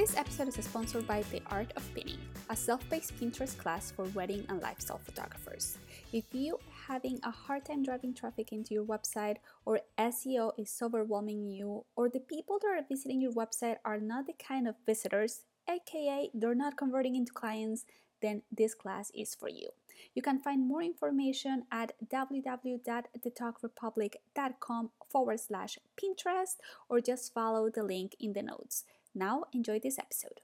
This episode is sponsored by The Art of Pinning, a self-paced Pinterest class for wedding and lifestyle photographers. If you are having a hard time driving traffic into your website or SEO is overwhelming you or the people that are visiting your website are not the kind of visitors, aka they're not converting into clients, then this class is for you. You can find more information at www.thetogrepublic.com forward slash Pinterest or just follow the link in the notes. Now, enjoy this episode.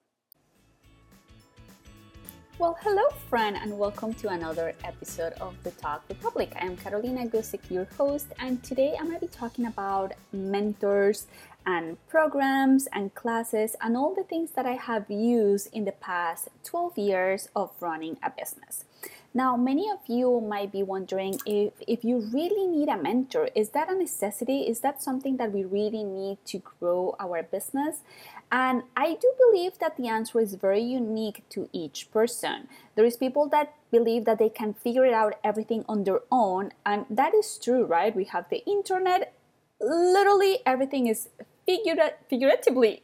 Well, hello, friend, and welcome to another episode of the Tog Republic. I am Carolina Guzik, your host, and today I'm going to be talking about mentors and programs and classes and all the things that I have used in the past 12 years of running a business. Now, many of you might be wondering if, if you really need a mentor, is that a necessity? Is that something that we really need to grow our business? And I do believe that the answer is very unique to each person. There is people that believe that they can figure it out everything on their own, and that is true, right? We have the internet. Literally everything is figura- figuratively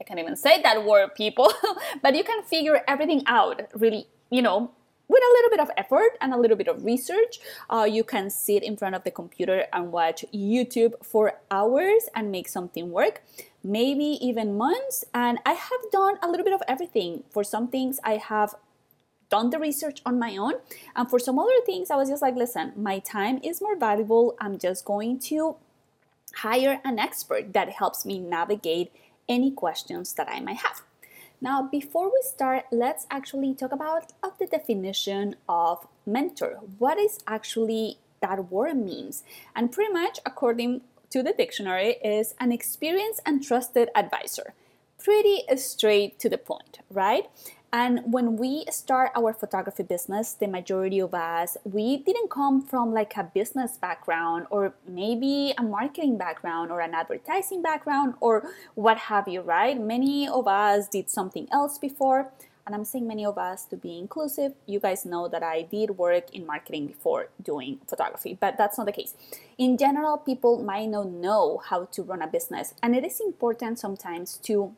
I can't even say that word, people, but you can figure everything out really, you know, with a little bit of effort and a little bit of research, uh, you can sit in front of the computer and watch YouTube for hours and make something work, maybe even months. And I have done a little bit of everything. For some things, I have done the research on my own. And for some other things, I was just like, listen, my time is more valuable. I'm just going to hire an expert that helps me navigate any questions that I might have. Now, before we start, let's actually talk about of the definition of mentor. What is actually that word means? And pretty much, according to the dictionary, is an experienced and trusted advisor. Pretty straight to the point, right? And when we start our photography business, the majority of us, we didn't come from like a business background or maybe a marketing background or an advertising background or what have you, right? Many of us did something else before. And I'm saying many of us to be inclusive. You guys know that I did work in marketing before doing photography, but that's not the case. In general, people might not know how to run a business. And it is important sometimes to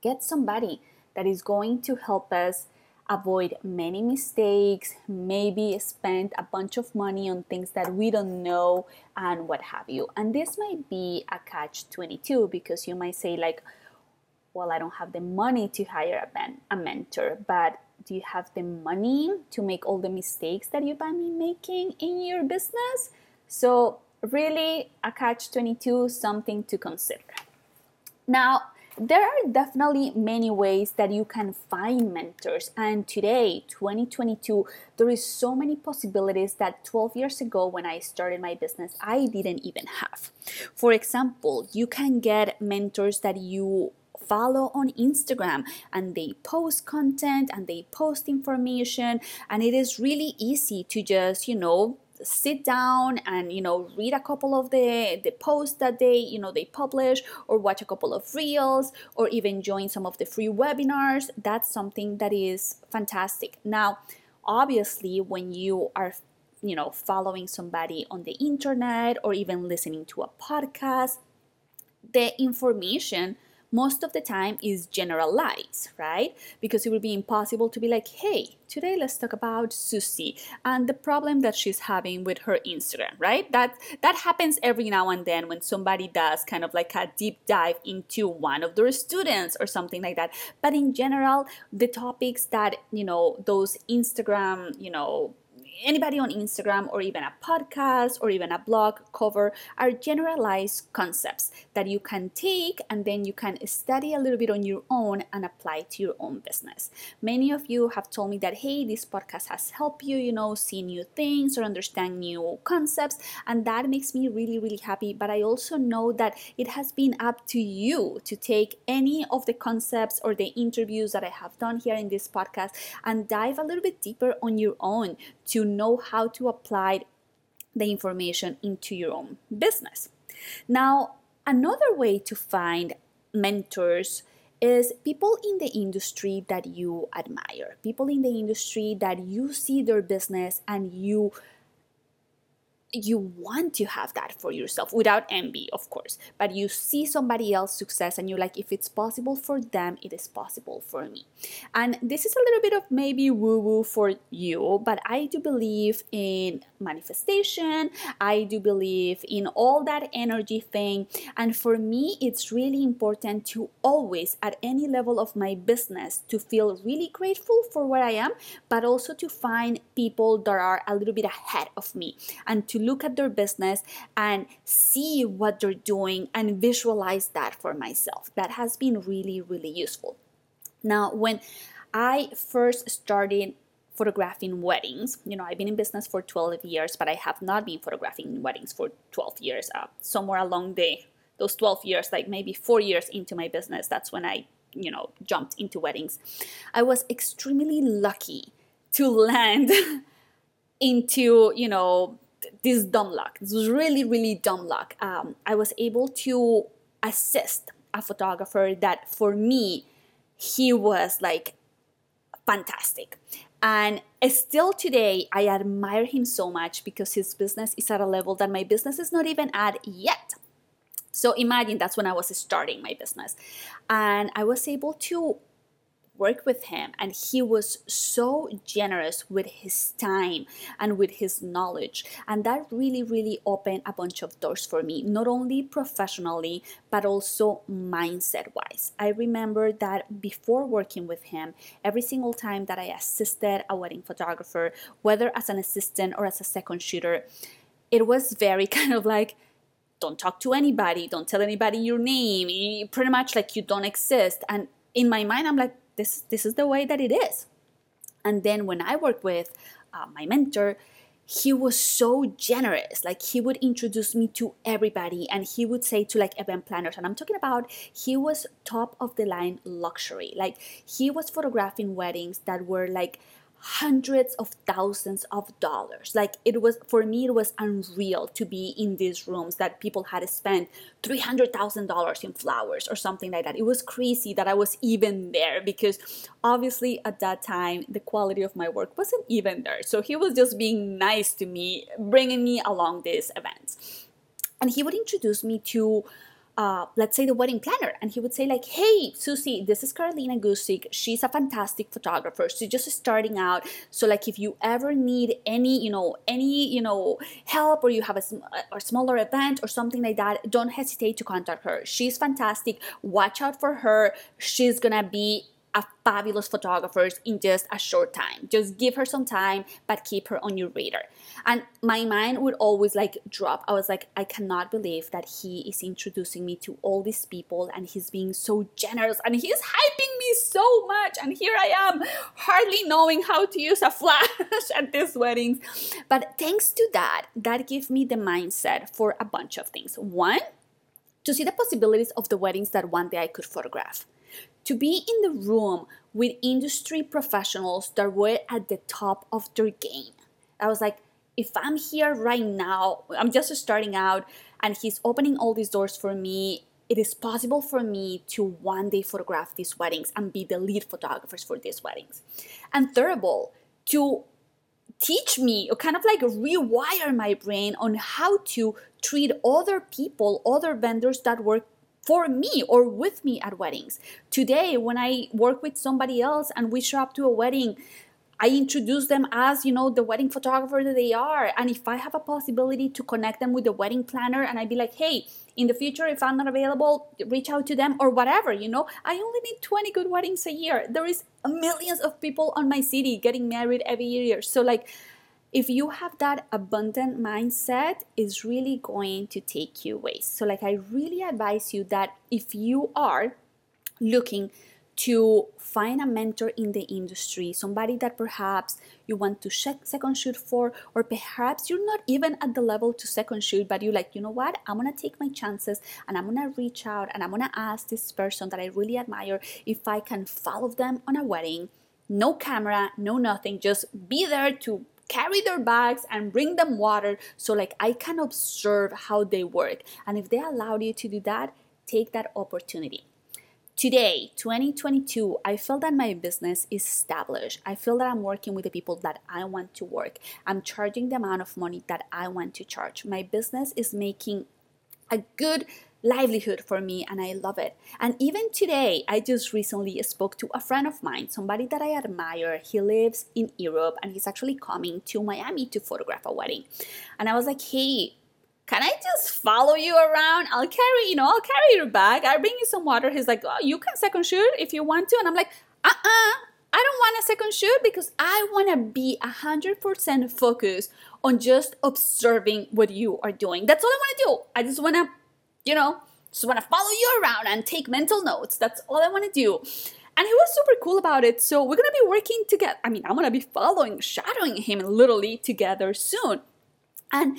get somebody that is going to help us avoid many mistakes, maybe spend a bunch of money on things that we don't know, and what have you. And this might be a catch 22 because you might say, like, well, I don't have the money to hire a, ben- a mentor, but do you have the money to make all the mistakes that you might be making in your business? So, really, a catch 22, something to consider. Now, there are definitely many ways that you can find mentors. And today 2022 there is so many possibilities that 12 years ago when i started my business i didn't even have. For example you can get mentors that you follow on Instagram and they post content and they post information and it is really easy to just you know sit down and you know read a couple of the the posts that they you know they publish or watch a couple of reels or even join some of the free webinars that's something that is fantastic. Now obviously when you are you know following somebody on the internet or even listening to a podcast the information most of the time is generalized, right? Because it would be impossible to be like, hey, today let's talk about Susie and the problem that she's having with her Instagram, right? That that happens every now and then when somebody does kind of like a deep dive into one of their students or something like that. But in general, the topics that, you know, those Instagram, you know, anybody on Instagram or even a podcast or even a blog cover are generalized concepts that you can take and then you can study a little bit on your own and apply to your own business. Many of you have told me that, hey, this podcast has helped you, you know, see new things or understand new concepts, and that makes me really, really happy. But I also know that it has been up to you to take any of the concepts or the interviews that I have done here in this podcast and dive a little bit deeper on your own to know how to apply the information into your own business. Now, another way to find mentors is people in the industry that you admire, people in the industry that you see their business and you you want to have that for yourself without envy, of course. But you see somebody else success and you're like, if it's possible for them, it is possible for me. And this is a little bit of maybe woo woo for you, but I do believe in manifestation. I do believe in all that energy thing. And for me, it's really important to always, at any level of my business, to feel really grateful for where I am, but also to find people that are a little bit ahead of me and to look at their business and see what they're doing and visualize that for myself. That has been really, really useful. Now, when I first started photographing weddings. You know, I've been in business for 12 years, but I have not been photographing weddings for 12 years. Uh, somewhere along the those 12 years, like maybe four years into my business, that's when I, you know, jumped into weddings. I was extremely lucky to land into, you know, this dumb luck. This was really, really dumb luck. Um, I was able to assist a photographer that for me, he was like fantastic. And still today, I admire him so much because his business is at a level that my business is not even at yet. So imagine that's when I was starting my business. And I was able to work with him and he was so generous with his time and with his knowledge. And that really really opened a bunch of doors for me not only professionally but also mindset wise i remember that before working with him every single time that i assisted a wedding photographer whether as an assistant or as a second shooter it was very kind of like don't talk to anybody. Don't tell anybody your name. Pretty much like you don't exist. And in my mind i'm like this this is the way that it is. And then when i worked with uh, my mentor he was so generous. Like he would introduce me to everybody and he would say to like event planners and i'm talking about he was top of the line luxury. Like he was photographing weddings that were like hundreds of thousands of dollars. Like it was for me, it was unreal to be in these rooms that people had spent three hundred thousand dollars in flowers or something like that. It was crazy that I was even there because obviously at that time the quality of my work wasn't even there. So he was just being nice to me, bringing me along these events, and he would introduce me to uh, let's say the wedding planner. And he would say like hey susie this is carolina Guzik she's a fantastic photographer. She's just starting out. So like if you ever need any you know any you know help or you have a, a smaller event or something like that don't hesitate to contact her. She's fantastic. Watch out for her. She's gonna be a fabulous photographer in just a short time. Just give her some time, but keep her on your radar. And my mind would always like drop. I was like, I cannot believe that he is introducing me to all these people and he's being so generous and he's hyping me so much. And here I am, hardly knowing how to use a flash at these weddings. But thanks to that, that gave me the mindset for a bunch of things. One, to see the possibilities of the weddings that one day I could photograph to be in the room with industry professionals that were at the top of their game. I was like, if I'm here right now, I'm just starting out, and he's opening all these doors for me. It is possible for me to one day photograph these weddings and be the lead photographers for these weddings. And third of all, to teach me or kind of like rewire my brain on how to treat other people, other vendors that work for me or with me at weddings. Today, when I work with somebody else and we show up to a wedding, I introduce them as, you know, the wedding photographer that they are. And if I have a possibility to connect them with the wedding planner and I'd be like, hey, in the future, if I'm not available, reach out to them or whatever, you know, I only need 20 good weddings a year. There is millions of people on my city getting married every year. So, like, if you have that abundant mindset is really going to take you ways so like i really advise you that if you are looking to find a mentor in the industry, somebody that perhaps you want to second shoot for, or perhaps you're not even at the level to second shoot, but you're like, you know what, I'm gonna take my chances and I'm gonna reach out and I'm gonna ask this person that I really admire if I can follow them on a wedding. No camera, no nothing, just be there to carry their bags and bring them water so like I can observe how they work. And if they allowed you to do that, take that opportunity. Today, 2022, I feel that my business is established. I feel that I'm working with the people that I want to work. I'm charging the amount of money that I want to charge. My business is making a good livelihood for me and I love it. And even today, I just recently spoke to a friend of mine, somebody that I admire. He lives in Europe and he's actually coming to Miami to photograph a wedding. And I was like, hey, can I just follow you around? I'll carry, you know, I'll carry your bag. I'll bring you some water. He's like, oh, you can second shoot if you want to. And I'm like, uh-uh, I don't want a second shoot because I want to be 100% focused on just observing what you are doing. That's all I want to do. I just want to, you know, just want to follow you around and take mental notes. That's all I want to do. And he was super cool about it. So we're going to be working together. I mean, I'm going to be following, shadowing him literally together soon. And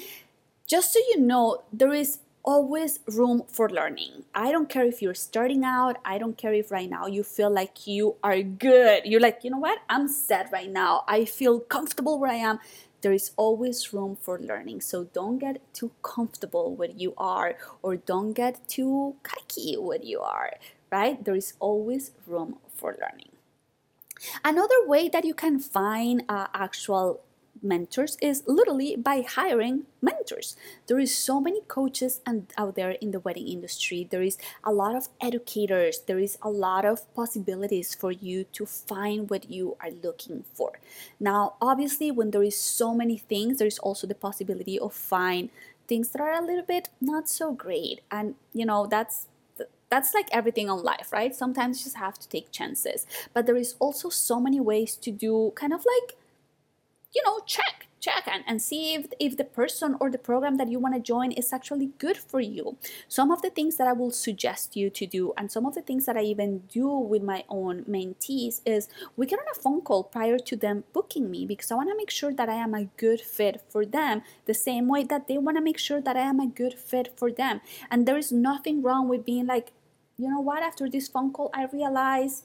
just so you know, there is always room for learning. I don't care if you're starting out, I don't care if right now you feel like you are good. You're like, you know what? I'm set right now. I feel comfortable where I am. There is always room for learning. So don't get too comfortable where you are or don't get too cocky where you are, right? There is always room for learning. Another way that you can find uh, actual mentors is literally by hiring mentors. There is so many coaches and out there in the wedding industry. There is a lot of educators. There is a lot of possibilities for you to find what you are looking for. Now, obviously, when there is so many things, there is also the possibility of find things that are a little bit not so great. And you know, that's that's like everything on life, right? Sometimes you just have to take chances. But there is also so many ways to do kind of like you know, check check and, and see if, if the person or the program that you want to join is actually good for you. Some of the things that I will suggest you to do, and some of the things that I even do with my own mentees, is we get on a phone call prior to them booking me because I want to make sure that I am a good fit for them, the same way that they want to make sure that I am a good fit for them. And there is nothing wrong with being like, you know what, after this phone call, I realize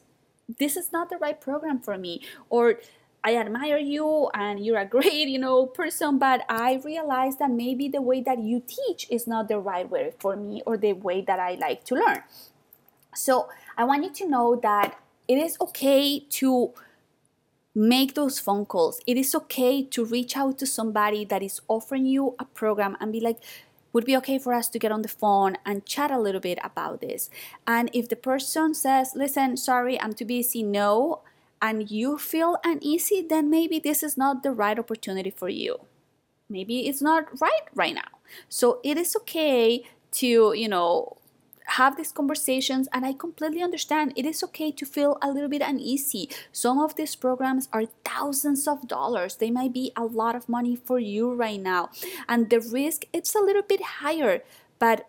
this is not the right program for me, or I admire you and you're a great, you know, person, but I realize that maybe the way that you teach is not the right way for me or the way that I like to learn. So I want you to know that it is okay to make those phone calls. It is okay to reach out to somebody that is offering you a program and be like, would be okay for us to get on the phone and chat a little bit about this. And if the person says, listen, sorry, I'm too busy, no, and you feel uneasy, then maybe this is not the right opportunity for you. Maybe it's not right right now. So it is okay to, you know, have these conversations and I completely understand it is okay to feel a little bit uneasy. Some of these programs are thousands of dollars. They might be a lot of money for you right now. And the risk it's a little bit higher, but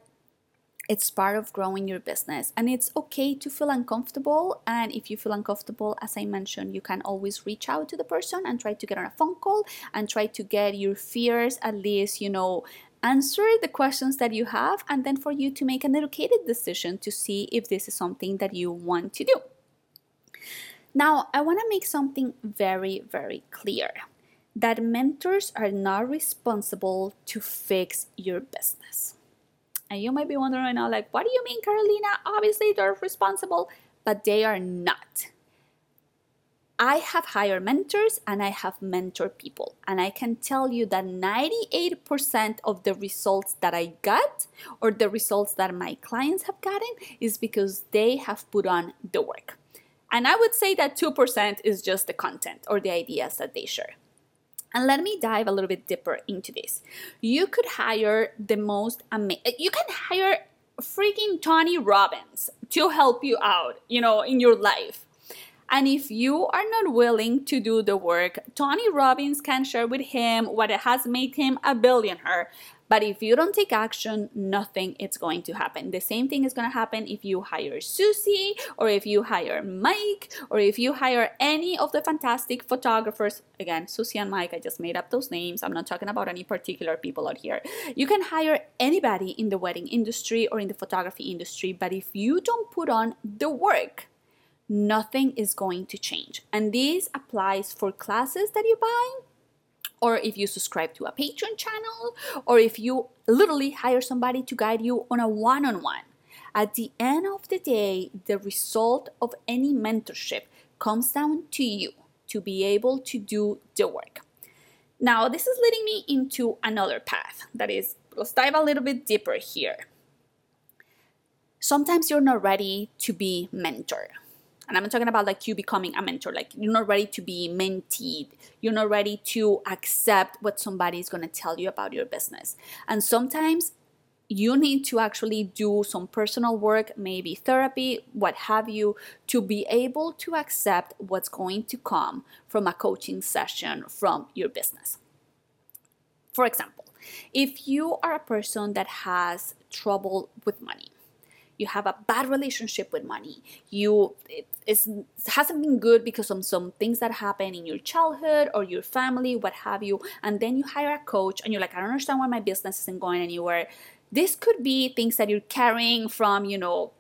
it's part of growing your business. And it's okay to feel uncomfortable. And if you feel uncomfortable as i mentioned you can always reach out to the person and try to get on a phone call and try to get your fears at least you know answer the questions that you have. And then for you to make an educated decision to see if this is something that you want to do. Now i want to make something very very clear that mentors are not responsible to fix your business and you might be wondering right now, like, what do you mean, Carolina? Obviously, they're responsible, but they are not. I have hired mentors and I have mentored people. And I can tell you that 98% of the results that I got or the results that my clients have gotten is because they have put on the work. And I would say that 2% is just the content or the ideas that they share. And let me dive a little bit deeper into this. You could hire the most amazing, you can hire freaking Tony Robbins to help you out, you know, in your life. And if you are not willing to do the work, Tony Robbins can share with him what has made him a billionaire. But if you don't take action, nothing is going to happen. The same thing is going to happen if you hire Susie or if you hire Mike or if you hire any of the fantastic photographers. Again, Susie and Mike, I just made up those names. I'm not talking about any particular people out here. You can hire anybody in the wedding industry or in the photography industry, but if you don't put on the work, nothing is going to change. And this applies for classes that you buy or if you subscribe to a Patreon channel, or if you literally hire somebody to guide you on a one on one. At the end of the day, the result of any mentorship comes down to you to be able to do the work. Now, this is leading me into another path that is, let's dive a little bit deeper here. Sometimes you're not ready to be mentored and I'm talking about like you becoming a mentor, like you're not ready to be menteed, you're not ready to accept what somebody is going to tell you about your business. And sometimes you need to actually do some personal work, maybe therapy, what have you, to be able to accept what's going to come from a coaching session from your business. For example, if you are a person that has trouble with money, you have a bad relationship with money, you it, hasn't been good because of some things that happen in your childhood or your family, what have you, and then you hire a coach and you're like, I don't understand why my business isn't going anywhere. This could be things that you're carrying from, you know,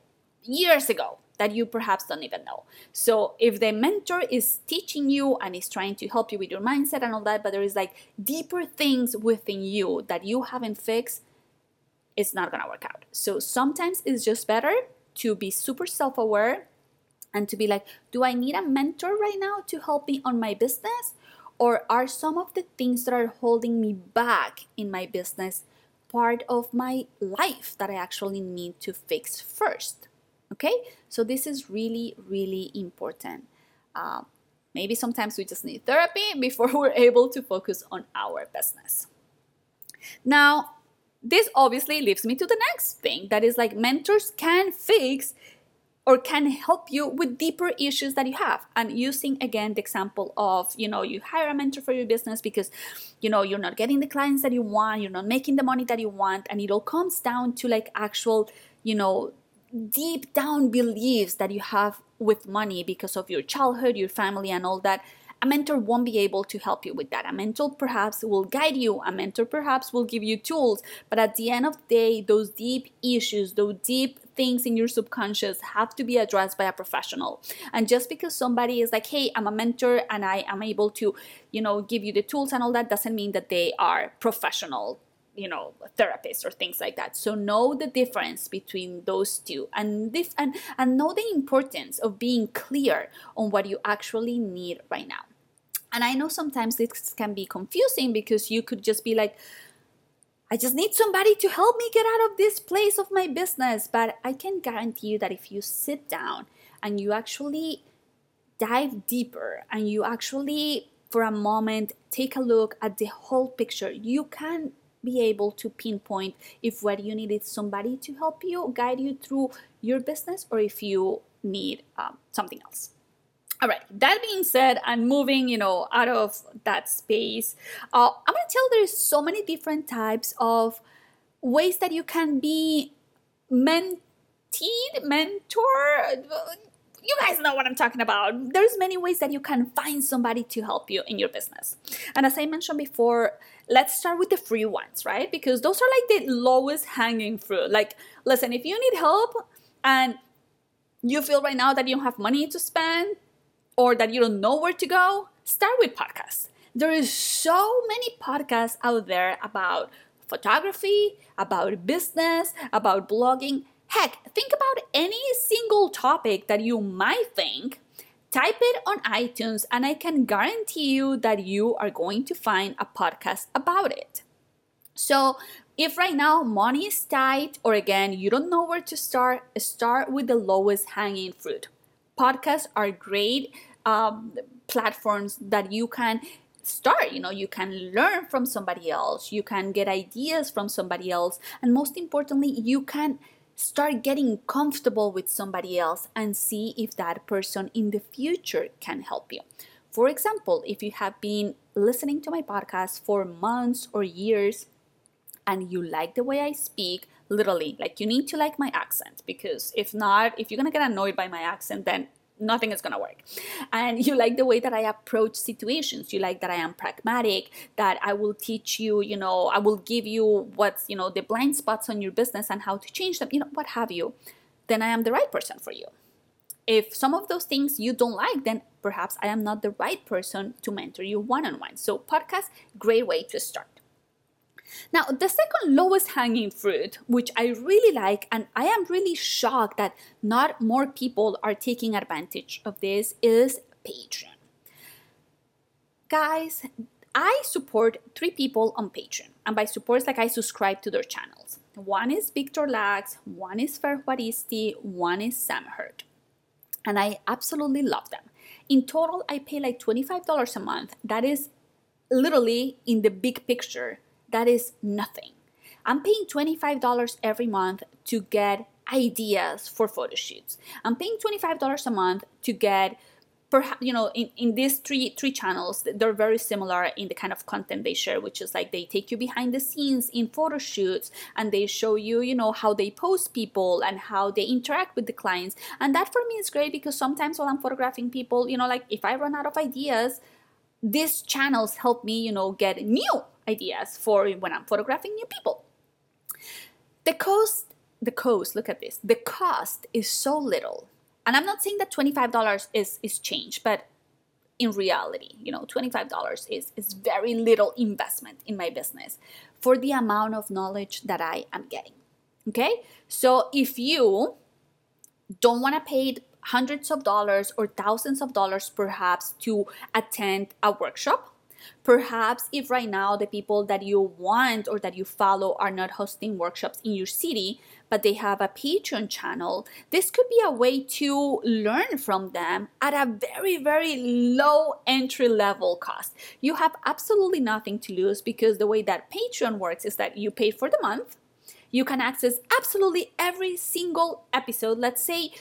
years ago that you perhaps don't even know. So if the mentor is teaching you and is trying to help you with your mindset and all that, but there is like deeper things within you that you haven't fixed, it's not gonna work out. So sometimes it's just better to be super self aware and to be like, do I need a mentor right now to help me on my business? Or are some of the things that are holding me back in my business part of my life that I actually need to fix first? Okay, so this is really, really important. Uh, maybe sometimes we just need therapy before we're able to focus on our business. Now, this obviously leads me to the next thing that is like mentors can fix or can help you with deeper issues that you have. And using again the example of you know you hire a mentor for your business because you know you're not getting the clients that you want you're not making the money that you want and it all comes down to like actual you know deep down beliefs that you have with money because of your childhood your family and all that a mentor won't be able to help you with that. A mentor perhaps will guide you, a mentor perhaps will give you tools, but at the end of the day, those deep issues, those deep things in your subconscious have to be addressed by a professional. And just because somebody is like, hey, I'm a mentor and I am able to, you know, give you the tools and all that doesn't mean that they are professional you know therapists or things like that so know the difference between those two and this and and know the importance of being clear on what you actually need right now and I know sometimes this can be confusing because you could just be like, I just need somebody to help me get out of this place of my business. But I can guarantee you that if you sit down and you actually dive deeper and you actually, for a moment, take a look at the whole picture, you can be able to pinpoint if what you need is somebody to help you guide you through your business or if you need um, something else. All right, that being said, I'm moving, you know, out of that space. Uh, I'm gonna tell there's so many different types of ways that you can be menteed, mentor. You guys know what I'm talking about. There's many ways that you can find somebody to help you in your business. And as I mentioned before, let's start with the free ones, right? Because those are like the lowest hanging fruit. Like, listen, if you need help and you feel right now that you don't have money to spend, or that you don't know where to go, start with podcasts. There is so many podcasts out there about photography, about business, about blogging. Heck, think about any single topic that you might think, type it on iTunes, and I can guarantee you that you are going to find a podcast about it. So, if right now money is tight, or again, you don't know where to start, start with the lowest hanging fruit. Podcasts are great um, platforms that you can start you know you can learn from somebody else you can get ideas from somebody else and most importantly you can start getting comfortable with somebody else and see if that person in the future can help you. For example, if you have been listening to my podcast for months or years and you like the way I speak, literally, like you need to like my accent because if not, if you're gonna get annoyed by my accent, then nothing is going to work. And you like the way that I approach situations. You like that I am pragmatic, that I will teach you, you know, I will give you what's, you know, the blind spots on your business and how to change them, you know, what have you. Then I am the right person for you. If some of those things you don't like, then perhaps I am not the right person to mentor you one on one. So, podcast, great way to start. Now, the second lowest hanging fruit, which I really like, and I am really shocked that not more people are taking advantage of this, is Patreon. Guys, I support three people on Patreon, and by support, it's like I subscribe to their channels. One is Victor Lax, one is Fer Juaristi, one is Sam Hurd. And I absolutely love them. In total, I pay like $25 a month. That is literally in the big picture that is nothing. I'm paying $25 every month to get ideas for photo shoots. I'm paying $25 a month to get perhaps you know in, in these three three channels they're very similar in the kind of content they share which is like they take you behind the scenes in photo shoots and they show you you know how they post people and how they interact with the clients and that for me is great because sometimes while i'm photographing people you know like if i run out of ideas these channels help me you know get new ideas for when I'm photographing new people. The cost, the cost, look at this. The cost is so little. And I'm not saying that $25 is, is change, but in reality, you know, $25 is, is very little investment in my business for the amount of knowledge that I am getting. Okay? So if you don't want to pay hundreds of dollars or thousands of dollars perhaps to attend a workshop, Perhaps if right now the people that you want or that you follow are not hosting workshops in your city, but they have a Patreon channel, this could be a way to learn from them at a very, very low entry level cost. You have absolutely nothing to lose because the way that Patreon works is that you pay for the month. You can access absolutely every single episode. Let's say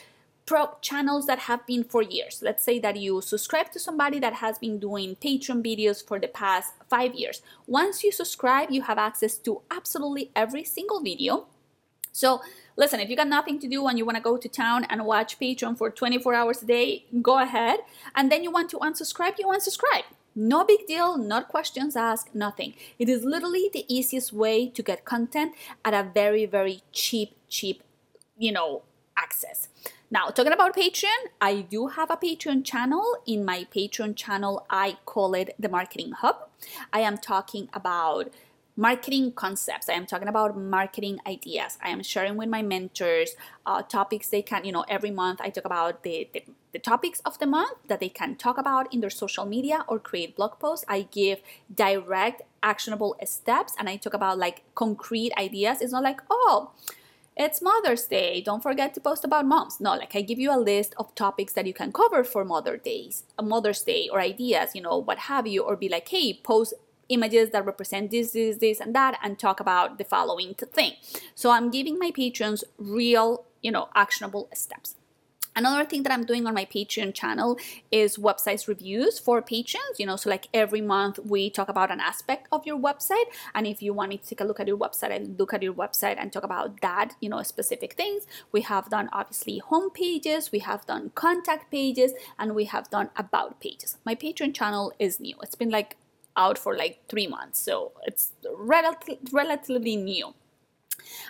pro channels that have been for years. Let's say that you subscribe to somebody that has been doing Patreon videos for the past five years. Once you subscribe, you have access to absolutely every single video. So, listen, if you got nothing to do and you want to go to town and watch Patreon for 24 hours a day, go ahead. And then you want to unsubscribe, you unsubscribe. No big deal, not questions asked, nothing. It is literally the easiest way to get content at a very, very cheap, cheap, you know, access. Now, talking about Patreon, I do have a Patreon channel. In my Patreon channel, I call it the Marketing Hub. I am talking about marketing concepts. I am talking about marketing ideas. I am sharing with my mentors uh, topics they can, you know, every month I talk about the, the, the topics of the month that they can talk about in their social media or create blog posts. I give direct, actionable steps and I talk about like concrete ideas. It's not like, oh, it's Mother's Day. Don't forget to post about moms. No, like I give you a list of topics that you can cover for Mother Days, a Mother's Day, or ideas, you know, what have you, or be like, hey, post images that represent this, this, this, and that, and talk about the following thing. So I'm giving my patrons real, you know, actionable steps. Another thing that I'm doing on my Patreon channel is websites reviews for patrons. You know, so like every month we talk about an aspect of your website. And if you want me to take a look at your website and look at your website and talk about that, you know, specific things, we have done obviously home pages, we have done contact pages, and we have done about pages. My Patreon channel is new. It's been like out for like three months, so it's rel- relatively new.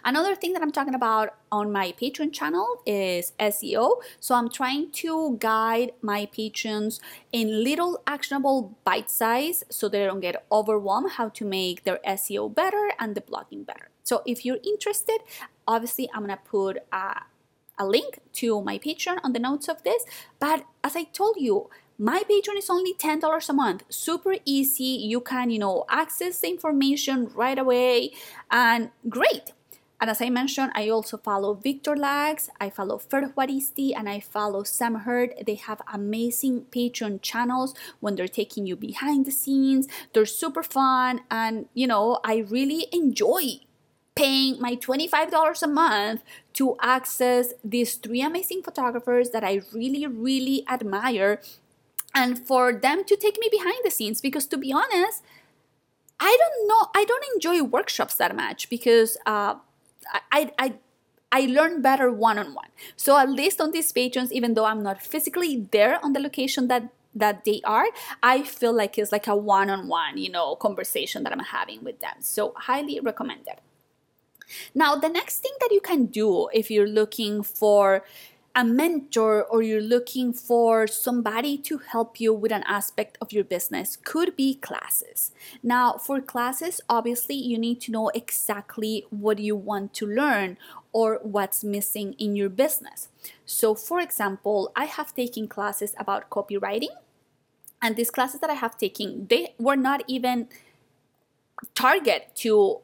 Another thing that I'm talking about on my Patreon channel is SEO. So I'm trying to guide my patrons in little actionable bite size so they don't get overwhelmed how to make their SEO better and the blogging better. So if you're interested, obviously I'm gonna put a, a link to my Patreon on the notes of this. But as I told you, my Patreon is only $10 a month. Super easy. You can, you know, access the information right away and great. And as I mentioned, I also follow Victor Lax, I follow Fer Juaristi, and I follow Sam Hurd. They have amazing Patreon channels when they're taking you behind the scenes. They're super fun, and you know, I really enjoy paying my $25 a month to access these three amazing photographers that I really, really admire and for them to take me behind the scenes because to be honest, I don't know, I don't enjoy workshops that much because uh, I, I, I learn better one on one. So at least on these patrons, even though I'm not physically there on the location that that they are, I feel like it's like a one on one, you know, conversation that I'm having with them. So highly recommended. Now, the next thing that you can do if you're looking for a mentor or you're looking for somebody to help you with an aspect of your business could be classes. Now, for classes, obviously, you need to know exactly what you want to learn or what's missing in your business. So, for example, I have taken classes about copywriting, and these classes that I have taken, they were not even target to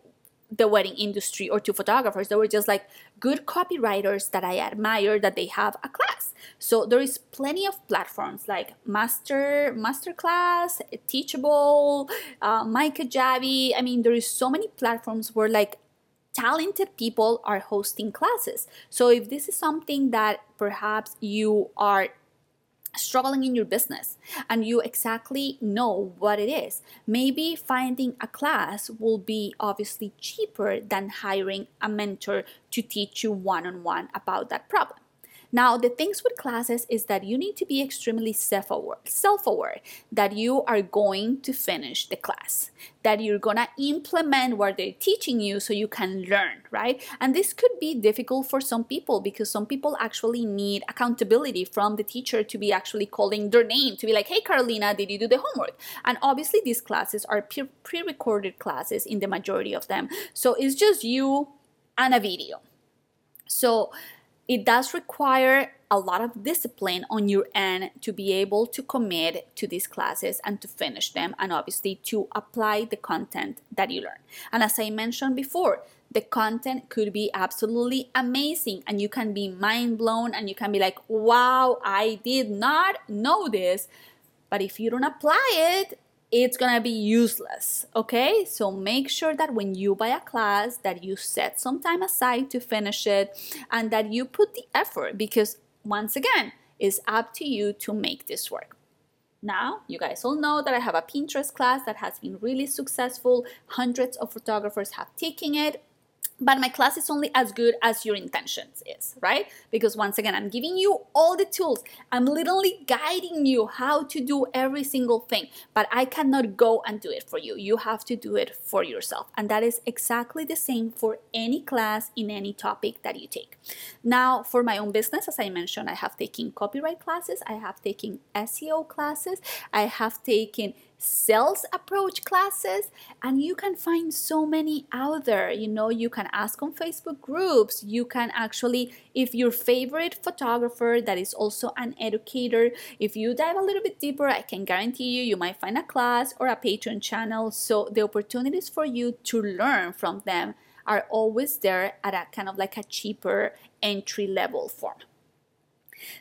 the wedding industry or to photographers. They were just like good copywriters that I admire that they have a class. So there is plenty of platforms like Master Masterclass, Teachable, uh, MyKajabi. I mean, there is so many platforms where like talented people are hosting classes. So if this is something that perhaps you are struggling in your business and you exactly know what it is, maybe finding a class will be obviously cheaper than hiring a mentor to teach you one on one about that problem. Now, the things with classes is that you need to be extremely self-aware, self-aware that you are going to finish the class, that you're gonna implement what they're teaching you so you can learn, right? And this could be difficult for some people because some people actually need accountability from the teacher to be actually calling their name, to be like, hey, Carolina, did you do the homework? And obviously, these classes are pre-recorded classes in the majority of them. So it's just you and a video. So it does require a lot of discipline on your end to be able to commit to these classes and to finish them and obviously to apply the content that you learn. And as I mentioned before, the content could be absolutely amazing and you can be mind blown and you can be like, wow, I did not know this. But if you don't apply it, it's gonna be useless okay? So make sure that when you buy a class that you set some time aside to finish it and that you put the effort because once again it's up to you to make this work. Now you guys all know that i have a pinterest class that has been really successful. Hundreds of photographers have taken it but my class is only as good as your intentions is right? Because once again i'm giving you all the tools. I'm literally guiding you how to do every single thing but i cannot go and do it for you. You have to do it for yourself. And that is exactly the same for any class in any topic that you take. Now for my own business as i mentioned i have taken copyright classes i have taken seo classes i have taken sales approach classes and you can find so many out there. You know you can ask on facebook groups. You can actually if your favorite photographer that is also an educator if you dive a little bit deeper i can guarantee you you might find a class or a patreon channel. So the opportunities for you to learn from them are always there at a kind of like a cheaper entry level form.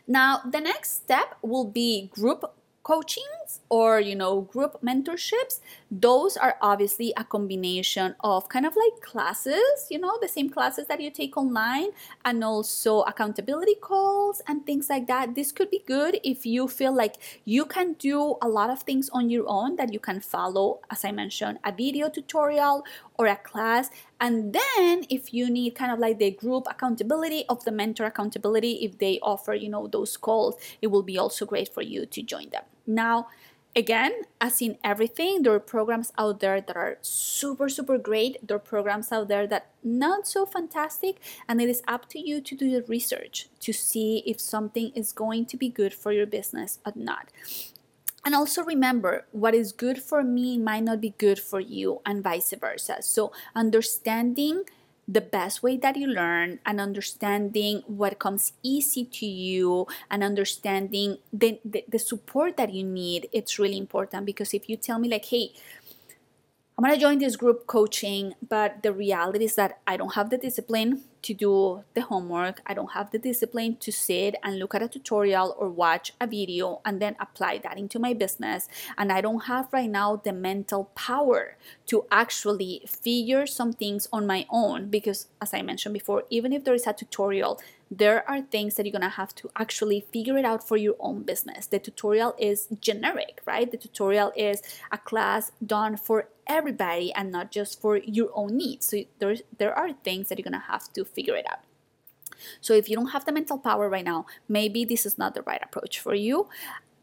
Now the next step will be group coachings or you know group mentorships those are obviously a combination of kind of like classes you know the same classes that you take online and also accountability calls and things like that. This could be good if you feel like you can do a lot of things on your own that you can follow as i mentioned a video tutorial or a class. And then if you need kind of like the group accountability of the mentor accountability if they offer you know those calls it will be also great for you to join them now, again, as in everything, there are programs out there that are super, super great. There are programs out there that not so fantastic, and it is up to you to do the research to see if something is going to be good for your business or not. And also remember, what is good for me might not be good for you, and vice versa. So, understanding the best way that you learn and understanding what comes easy to you and understanding the, the, the, support that you need it's really important. Because if you tell me like hey i'm going to join this group coaching but the reality is that i don't have the discipline to do the homework. I don't have the discipline to sit and look at a tutorial or watch a video and then apply that into my business. And I don't have right now the mental power to actually figure some things on my own because, as I mentioned before, even if there is a tutorial, there are things that you're gonna have to actually figure it out for your own business. The tutorial is generic, right? The tutorial is a class done for everybody and not just for your own needs. So there, there are things that you're gonna have to figure it out. So if you don't have the mental power right now, maybe this is not the right approach for you.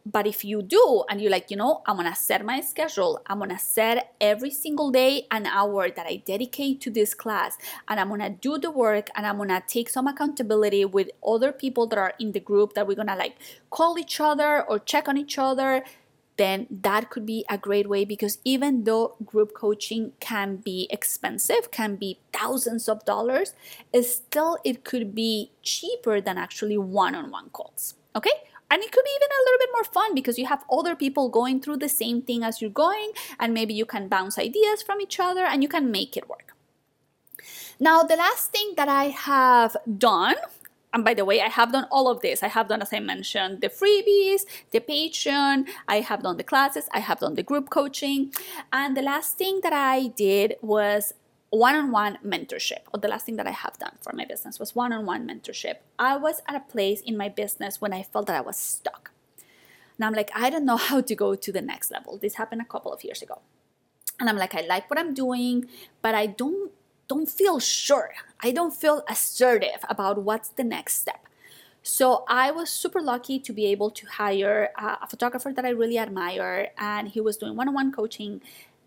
But if you do, and you're like, you know, I'm gonna set my schedule, I'm gonna set every single day an hour that I dedicate to this class, and I'm gonna do the work, and I'm gonna take some accountability with other people that are in the group that we're gonna like call each other or check on each other, then that could be a great way because even though group coaching can be expensive, can be thousands of dollars, still it could be cheaper than actually one on one calls. Okay? And it could be even a little bit more fun because you have other people going through the same thing as you're going, and maybe you can bounce ideas from each other and you can make it work. Now, the last thing that I have done and by the way, I have done all of this. I have done, as I mentioned, the freebies, the Patreon, I have done the classes, I have done the group coaching. And the last thing that I did was one on one mentorship, or the last thing that I have done for my business was one on one mentorship. I was at a place in my business when I felt that I was stuck. And I'm like, I don't know how to go to the next level. This happened a couple of years ago. And I'm like, I like what I'm doing, but I don't don't feel sure. I don't feel assertive about what's the next step. So I was super lucky to be able to hire uh, a, photographer that I really admire, and he was doing one on one coaching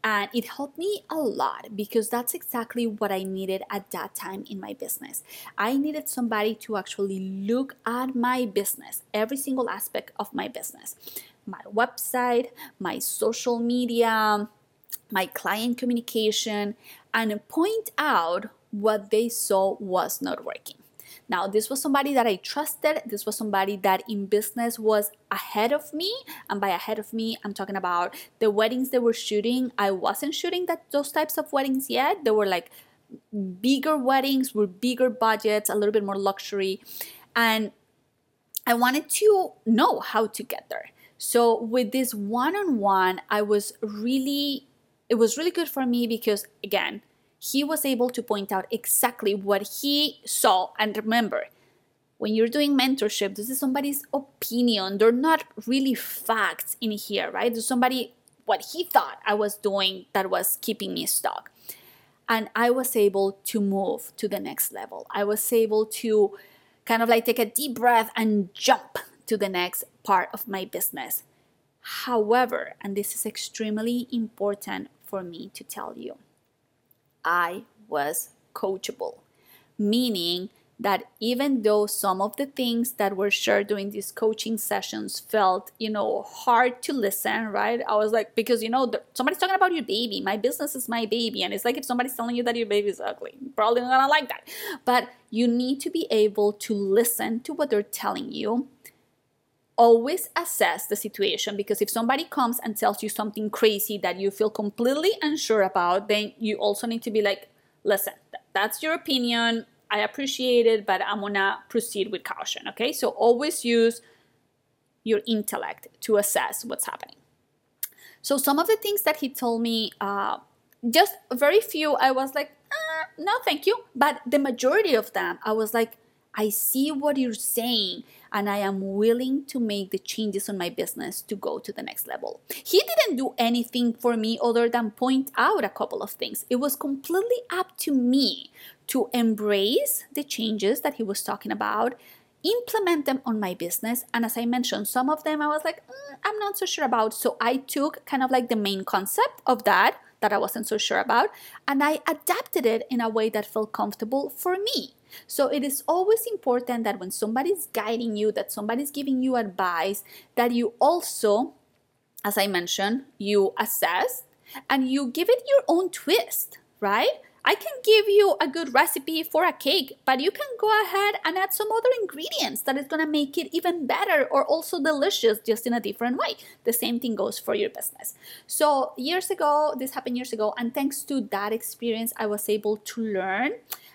and it helped me a lot because that's exactly what I needed at that time in my business. I needed somebody to actually look at my business, every single aspect of my business my website, my social media, my client communication, and point out what they saw was not working. Now, this was somebody that I trusted. This was somebody that in business was ahead of me. And by ahead of me, I'm talking about the weddings they were shooting. I wasn't shooting that those types of weddings yet. They were like bigger weddings with bigger budgets, a little bit more luxury. And I wanted to know how to get there. So with this one-on-one, I was really it was really good for me because again, he was able to point out exactly what he saw. And remember, when you're doing mentorship, this is somebody's opinion. They're not really facts in here, right? There's somebody what he thought I was doing that was keeping me stuck. And I was able to move to the next level. I was able to kind of like take a deep breath and jump to the next part of my business. However, and this is extremely important for me to tell you, I was coachable, meaning that even though some of the things that were shared during these coaching sessions felt, you know, hard to listen, right? I was like, because, you know, somebody's talking about your baby. My business is my baby. And it's like if somebody's telling you that your baby is ugly, probably not gonna like that. But you need to be able to listen to what they're telling you always assess the situation because if somebody comes and tells you something crazy that you feel completely unsure about, then you also need to be like, listen, that's your opinion. I appreciate it, but I'm gonna proceed with caution. Okay, so always use your intellect to assess what's happening. So, some of the things that he told me, uh, just very few, I was like, uh, no, thank you. But the majority of them, I was like, I see what you're saying and I am willing to make the changes on my business to go to the next level. He didn't do anything for me other than point out a couple of things. It was completely up to me to embrace the changes that he was talking about, implement them on my business. And as I mentioned, some of them I was like, mm, I'm not so sure about. So I took kind of like the main concept of that that I wasn't so sure about, and I adapted it in a way that felt comfortable for me. So it is always important that when somebody's guiding you, that somebody's giving you advice, that you also, as I mentioned, you assess and you give it your own twist, right? I can give you a good recipe for a cake, but you can go ahead and add some other ingredients that is gonna make it even better or also delicious just in a different way. The same thing goes for your business. So, years ago, this happened years ago, and thanks to that experience, I was able to learn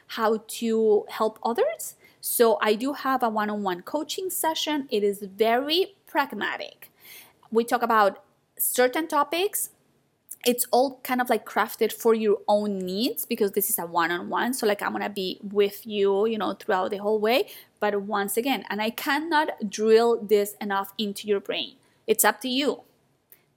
how to help others. So I do have a one on one coaching session. It is very pragmatic. We talk about certain topics. It's all kind of like crafted for your own needs because this is a one on one. So, like, I'm gonna be with you, you know, throughout the whole way. But once again, and I cannot drill this enough into your brain. It's up to you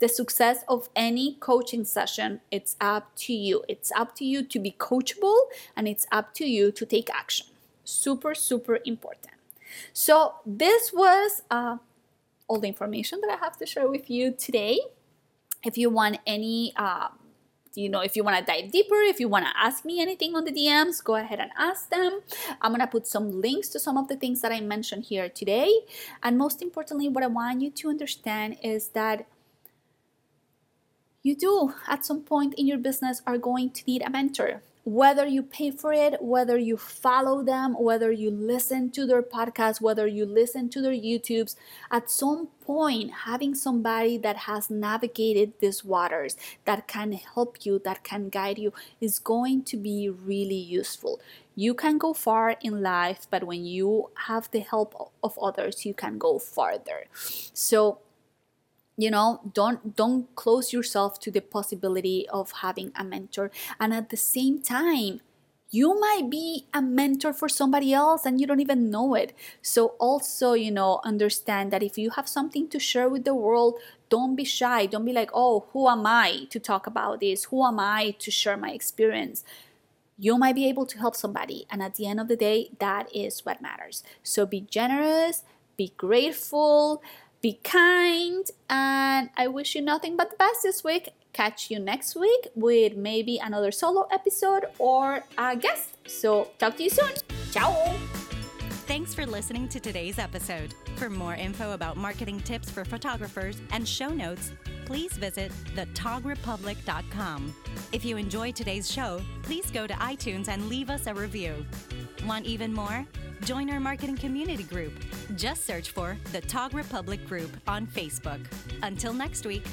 the success of any coaching session it's up to you it's up to you to be coachable and it's up to you to take action super super important so this was uh, all the information that i have to share with you today if you want any uh, you know if you want to dive deeper if you want to ask me anything on the dms go ahead and ask them. I'm going to put some links to some of the things that i mentioned here today. And most importantly what i want you to understand is that you do at some point in your business are going to need a mentor whether you pay for it, whether you follow them, whether you listen to their podcast, whether you listen to their YouTubes, at some point, having somebody that has navigated these waters, that can help you, that can guide you, is going to be really useful. You can go far in life, but when you have the help of others, you can go farther. So, you know don't don't close yourself to the possibility of having a mentor. And at the same time you might be a mentor for somebody else and you don't even know it. So also you know understand that if you have something to share with the world don't be shy. Don't be like oh who am i to talk about this? Who am i to share my experience? You might be able to help somebody and at the end of the day that is what matters. So be generous be grateful be kind, and I wish you nothing but the best this week. Catch you next week with maybe another solo episode or a guest. So, talk to you soon. Ciao. Thanks for listening to today's episode. For more info about marketing tips for photographers and show notes, please visit thetogrepublic.com. If you enjoyed today's show, please go to iTunes and leave us a review. Want even more? Join our marketing community group. Just search for the Tog Republic Group on Facebook. Until next week.